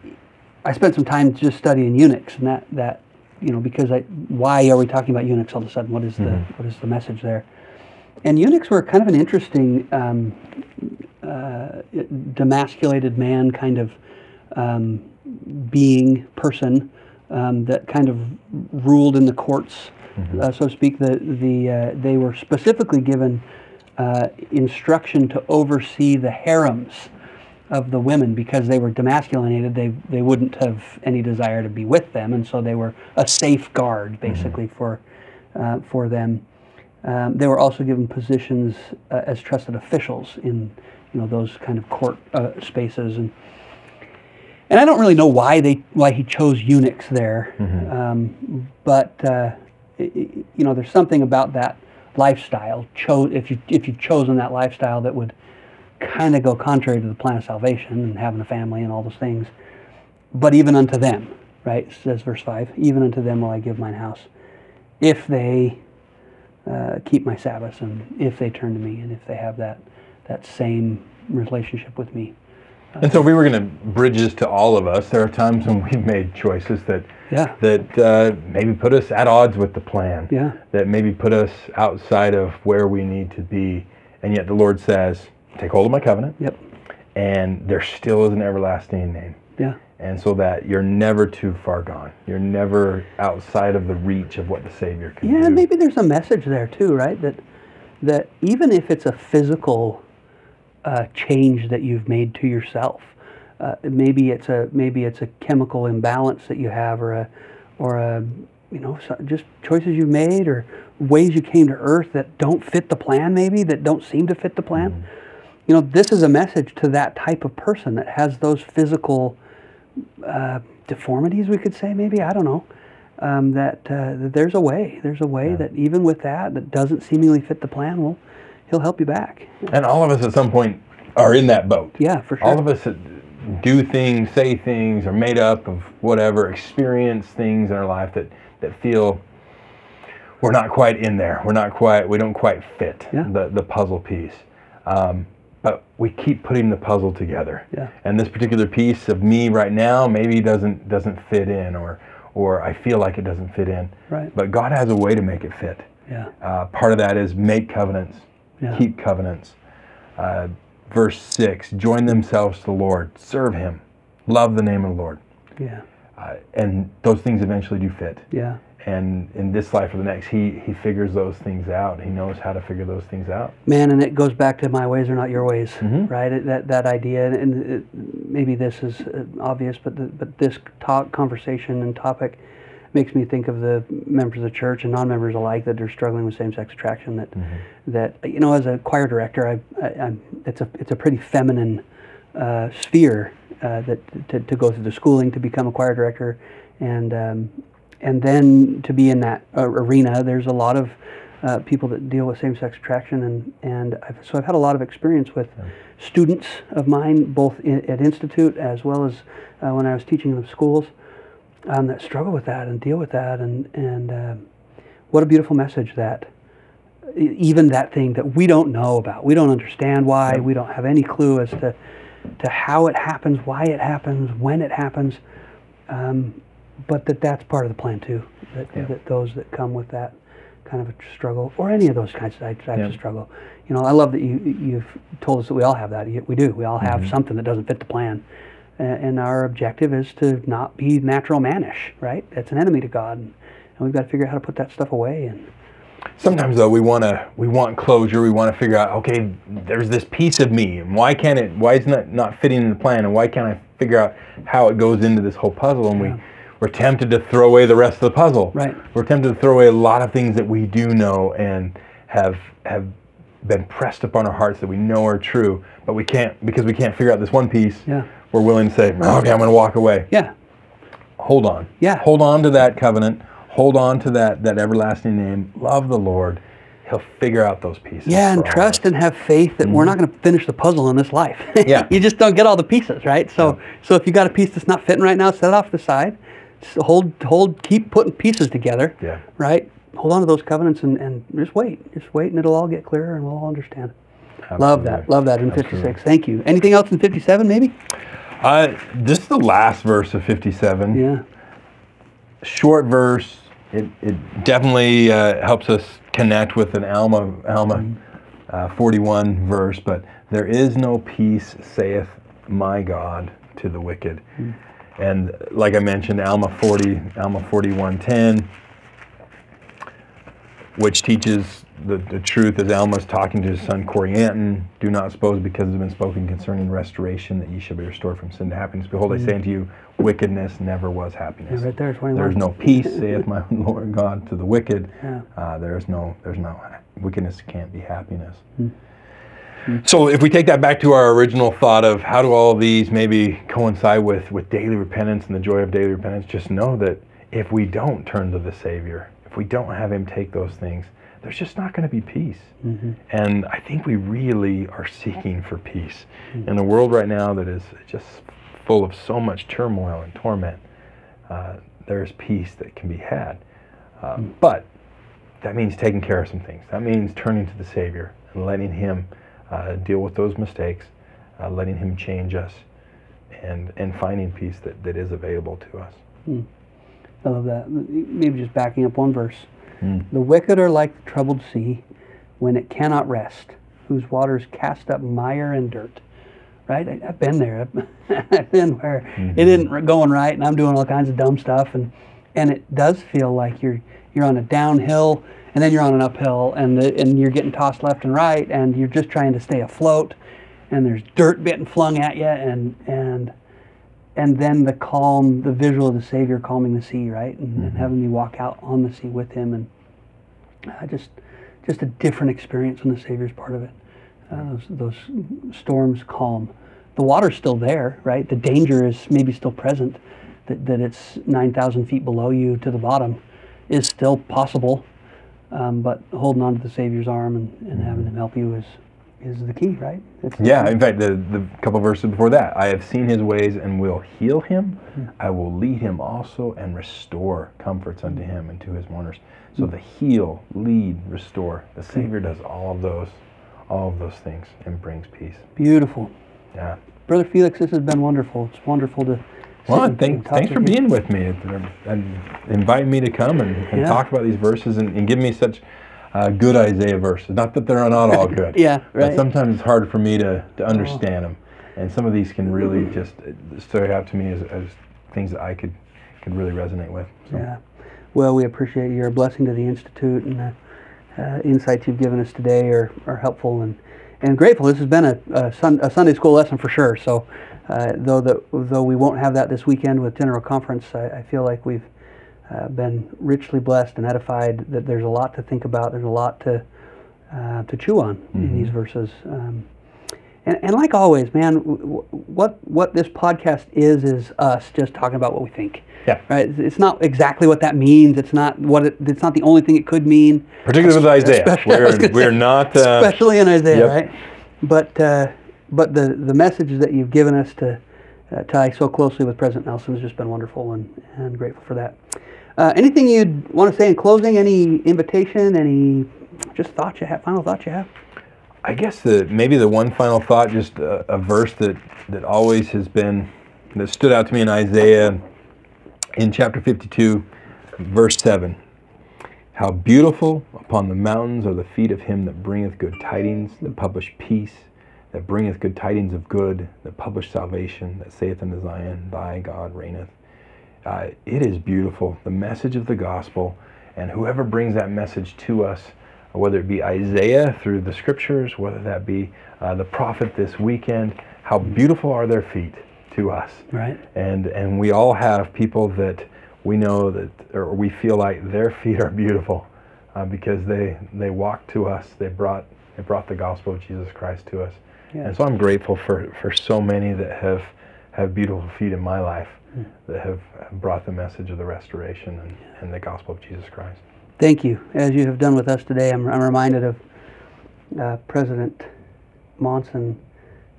I spent some time just studying eunuchs and that, that you know because I why are we talking about eunuchs all of a sudden? What is the what is the message there? And eunuchs were kind of an interesting um, uh, demasculated man kind of um, being person um, that kind of ruled in the courts, uh, so to speak. The the uh, they were specifically given uh, instruction to oversee the harems of the women because they were demasculinated. They they wouldn't have any desire to be with them, and so they were a safeguard basically for uh, for them. Um, they were also given positions uh, as trusted officials in you know those kind of court uh, spaces and and I don't really know why they why he chose eunuchs there, um, but uh, i- i- you know there's something about that lifestyle. Cho- if you if you've chosen that lifestyle that would kind of go contrary to the plan of salvation and having a family and all those things. But even unto them, right? Says verse five. Even unto them will I give mine house, if they uh, keep my Sabbaths and if they turn to me and if they have that that same relationship with me. And so we were going to bridge this to all of us. There are times when we've made choices that Yeah. that uh, maybe put us at odds with the plan. Yeah. That maybe put us outside of where we need to be, and yet the Lord says, "Take hold of my covenant." Yep. And there still is an everlasting name. Yeah. and so that you're never too far gone. You're never outside of the reach of what the Savior can Yeah, do. and maybe there's a message there too, right? That that even if it's a physical uh, change that you've made to yourself, uh, maybe it's a maybe it's a chemical imbalance that you have, or a or a you know just choices you've made, or ways you came to Earth that don't fit the plan, maybe that don't seem to fit the plan. You know, this is a message to that type of person that has those physical uh, deformities, we could say, maybe I don't know. Um, that, uh, that there's a way. There's a way that even with that, that doesn't seemingly fit the plan, well, he'll help you back. And all of us at some point are in that boat. Yeah, for sure. All of us do things, say things, are made up of whatever, experience things in our life that, that feel we're not quite in there. We're not quite, we don't quite fit Yeah. the, the puzzle piece. Um, but we keep putting the puzzle together. Yeah. And this particular piece of me right now maybe doesn't doesn't fit in or or I feel like it doesn't fit in. Right. But God has a way to make it fit. yeah, Uh, part of that is make covenants, Yeah. keep covenants. Uh, verse 6 join themselves to the Lord, serve Him, love the name of the Lord. yeah, Uh, and those things eventually do fit. yeah, And in this life or the next, he, he figures those things out. He knows how to figure those things out. man. And it goes back to my ways are not your ways, Mhm. right? It, that that idea, and it, maybe this is uh, obvious, but the, but this talk, conversation, and topic makes me think of the members of the church and non-members alike that are struggling with same-sex attraction. That that you know, as a choir director, I, I, I'm, it's a it's a pretty feminine uh, sphere uh, that to, to go through the schooling to become a choir director, and um, and then to be in that uh, arena. There's a lot of uh, people that deal with same-sex attraction, and and I've, so I've had a lot of experience with students of mine, both in, at institute as well as uh, when I was teaching in the schools, um, that struggle with that and deal with that, and and uh, what a beautiful message that even that thing that we don't know about, we don't understand why, we don't have any clue as to to how it happens, why it happens, when it happens, um, but that that's part of the plan too. That, Yeah. that those that come with that kind of a struggle, or any of those kinds of types Yeah. of struggle, you know, I love that you you've told us that we all have that. We do. We all have Mm-hmm. something that doesn't fit the plan, and our objective is to not be natural mannish, right? That's an enemy to God, and, we've got to figure out how to put that stuff away. And Sometimes though we want to we want closure. We want to figure out okay, there's this piece of me, and why can't it? Why is it not fitting in the plan? And why can't I figure out how it goes into this whole puzzle? And we we're tempted to throw away the rest of the puzzle. Right. We're tempted to throw away a lot of things that we do know and have have been pressed upon our hearts that we know are true, but we can't because we can't figure out this one piece. Yeah. We're willing to say, okay, I'm going to walk away. yeah, Hold on. Yeah. Hold on to that covenant. Hold on to that that everlasting name. Love the Lord. He'll figure out those pieces. Yeah, and for all of trust us. and have faith that we're not mm-hmm. going to finish the puzzle in this life. Yeah. you just don't get all the pieces, right? So, so if you got a piece that's not fitting right now, set it off to the side. Just hold, hold, keep putting pieces together. Yeah. Right. Hold on to those covenants and, and just wait, just wait, and it'll all get clearer, and we'll all understand. Love that. Love that in Absolutely. 56. Thank you. Anything else in 57, maybe? Uh, this is the last verse of 57. Yeah. Short verse. It, it definitely uh, helps us connect with an Alma Alma Mm-hmm. uh, 41 verse. But there is no peace, saith my God, to the wicked. Mm. And like I mentioned, Alma 40, Alma 41:10, which teaches the, the truth as Alma's talking to his son Corianton, do not suppose because it has been spoken concerning restoration that ye shall be restored from sin to happiness. Behold, I say unto you, wickedness never was happiness. Yeah, right there, 21. There is no peace, saith my Lord God, to the wicked. Yeah. Uh, there is no, there's no wickedness can't be happiness. Hmm. So if we take that back to our original thought of how do all these maybe coincide with, with daily repentance and the joy of daily repentance, just know that if we don't turn to the Savior, if we don't have Him take those things, there's just not going to be peace. And I think we really are seeking for peace in a world right now that is just full of so much turmoil and torment. Uh, there is peace that can be had, uh, but that means taking care of some things. That means turning to the Savior and letting Him uh, deal with those mistakes, uh, letting Him change us, and and finding peace that, that is available to us. I love that. Maybe just backing up one verse. Hmm. The wicked are like the troubled sea when it cannot rest, whose waters cast up mire and dirt. Right? I, I've been there. I've, been where it mm-hmm. isn't going right, and I'm doing all kinds of dumb stuff, and and it does feel like you're you're on a downhill, and then you're on an uphill, and the, and you're getting tossed left and right, and you're just trying to stay afloat, and there's dirt getting flung at you, and and and then the calm, the visual of the Savior calming the sea, right, and, and having me walk out on the sea with Him, and uh, just just a different experience when the Savior's part of it. Uh, those those storms calm. The water's still there, right? The danger is maybe still present. That that it's nine thousand feet below you to the bottom is still possible, um, but holding on to the Savior's arm and, and having Him help you is is the key, right? Yeah, key. in fact, the, the couple verses before that, I have seen his ways and will heal him. Hmm. I will lead him also and restore comforts unto him and to his mourners. So hmm. the heal, lead, restore. The hmm. Savior does all of those, all of those things and brings peace. beautiful. Yeah. Brother Felix, this has been wonderful. It's wonderful to. Well, and- thank, thanks for you. being with me and, and inviting me to come and, and Yeah. talk about these verses and, and give me such uh, good Isaiah verses. Not that they're not all good. Yeah, right. Oh. sometimes it's hard for me to, to understand them. And some of these can really just uh, stood out to me as, as things that I could, could really resonate with. So, Yeah. Well, we appreciate your blessing to the Institute and the uh, insights you've given us today are, are helpful and, and grateful. This has been a, a, sun, a Sunday school lesson for sure. So, uh, though, the, though we won't have that this weekend with General Conference, I, I feel like we've uh, been richly blessed and edified that there's a lot to think about, there's a lot to, uh, to chew on in these verses. Um, And, and like always, man, w- what what this podcast is is us just talking about what we think. Yeah. Right. It's- It's not exactly what that means. It's not what it, it's not the only thing it could mean. Particularly with Isaiah. Especially- We're, we're say, not. Uh, especially in Isaiah, yep. right? But uh, but the the message that you've given us to uh, tie so closely with President Nelson has just been wonderful, and and grateful for that. Uh, anything you'd want to say in closing? Any invitation? Any just thoughts you have? Final thoughts you have? I guess the maybe the one final thought, just a, a verse that that always has been that stood out to me in Isaiah, in chapter fifty-two, verse seven. How beautiful upon the mountains are the feet of him that bringeth good tidings, that publish peace, that bringeth good tidings of good, that publish salvation, that saith unto Zion, Thy God reigneth. Uh, it is beautiful, the message of the gospel, and whoever brings that message to us, whether it be Isaiah through the scriptures, whether that be uh, the prophet this weekend, how beautiful are their feet to us. Right. And and we all have people that we know that, or we feel like their feet are beautiful uh, because they they walked to us. They brought they brought the gospel of Jesus Christ to us. Yeah. And so I'm grateful for for so many that have have beautiful feet in my life that have brought the message of the restoration and, and the gospel of Jesus Christ. Thank you. As you have done with us today, I'm, I'm reminded of uh, President Monson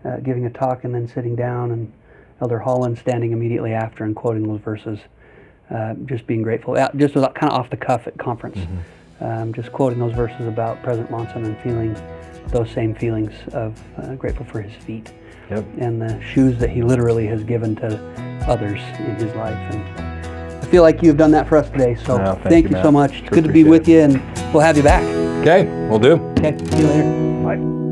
uh, giving a talk and then sitting down, and Elder Holland standing immediately after and quoting those verses. Uh, just being grateful. Uh, Just kind of off the cuff at conference. Um, just quoting those verses about President Monson and feeling those same feelings of uh, grateful for his feet Yep. and the shoes that he literally has given to others in his life. And I feel like you've done that for us today. So Oh, thank thank, you, Matt. so much. It's good to be with it. you, and we'll have you back. Okay, we'll do. Okay, see you later. Bye.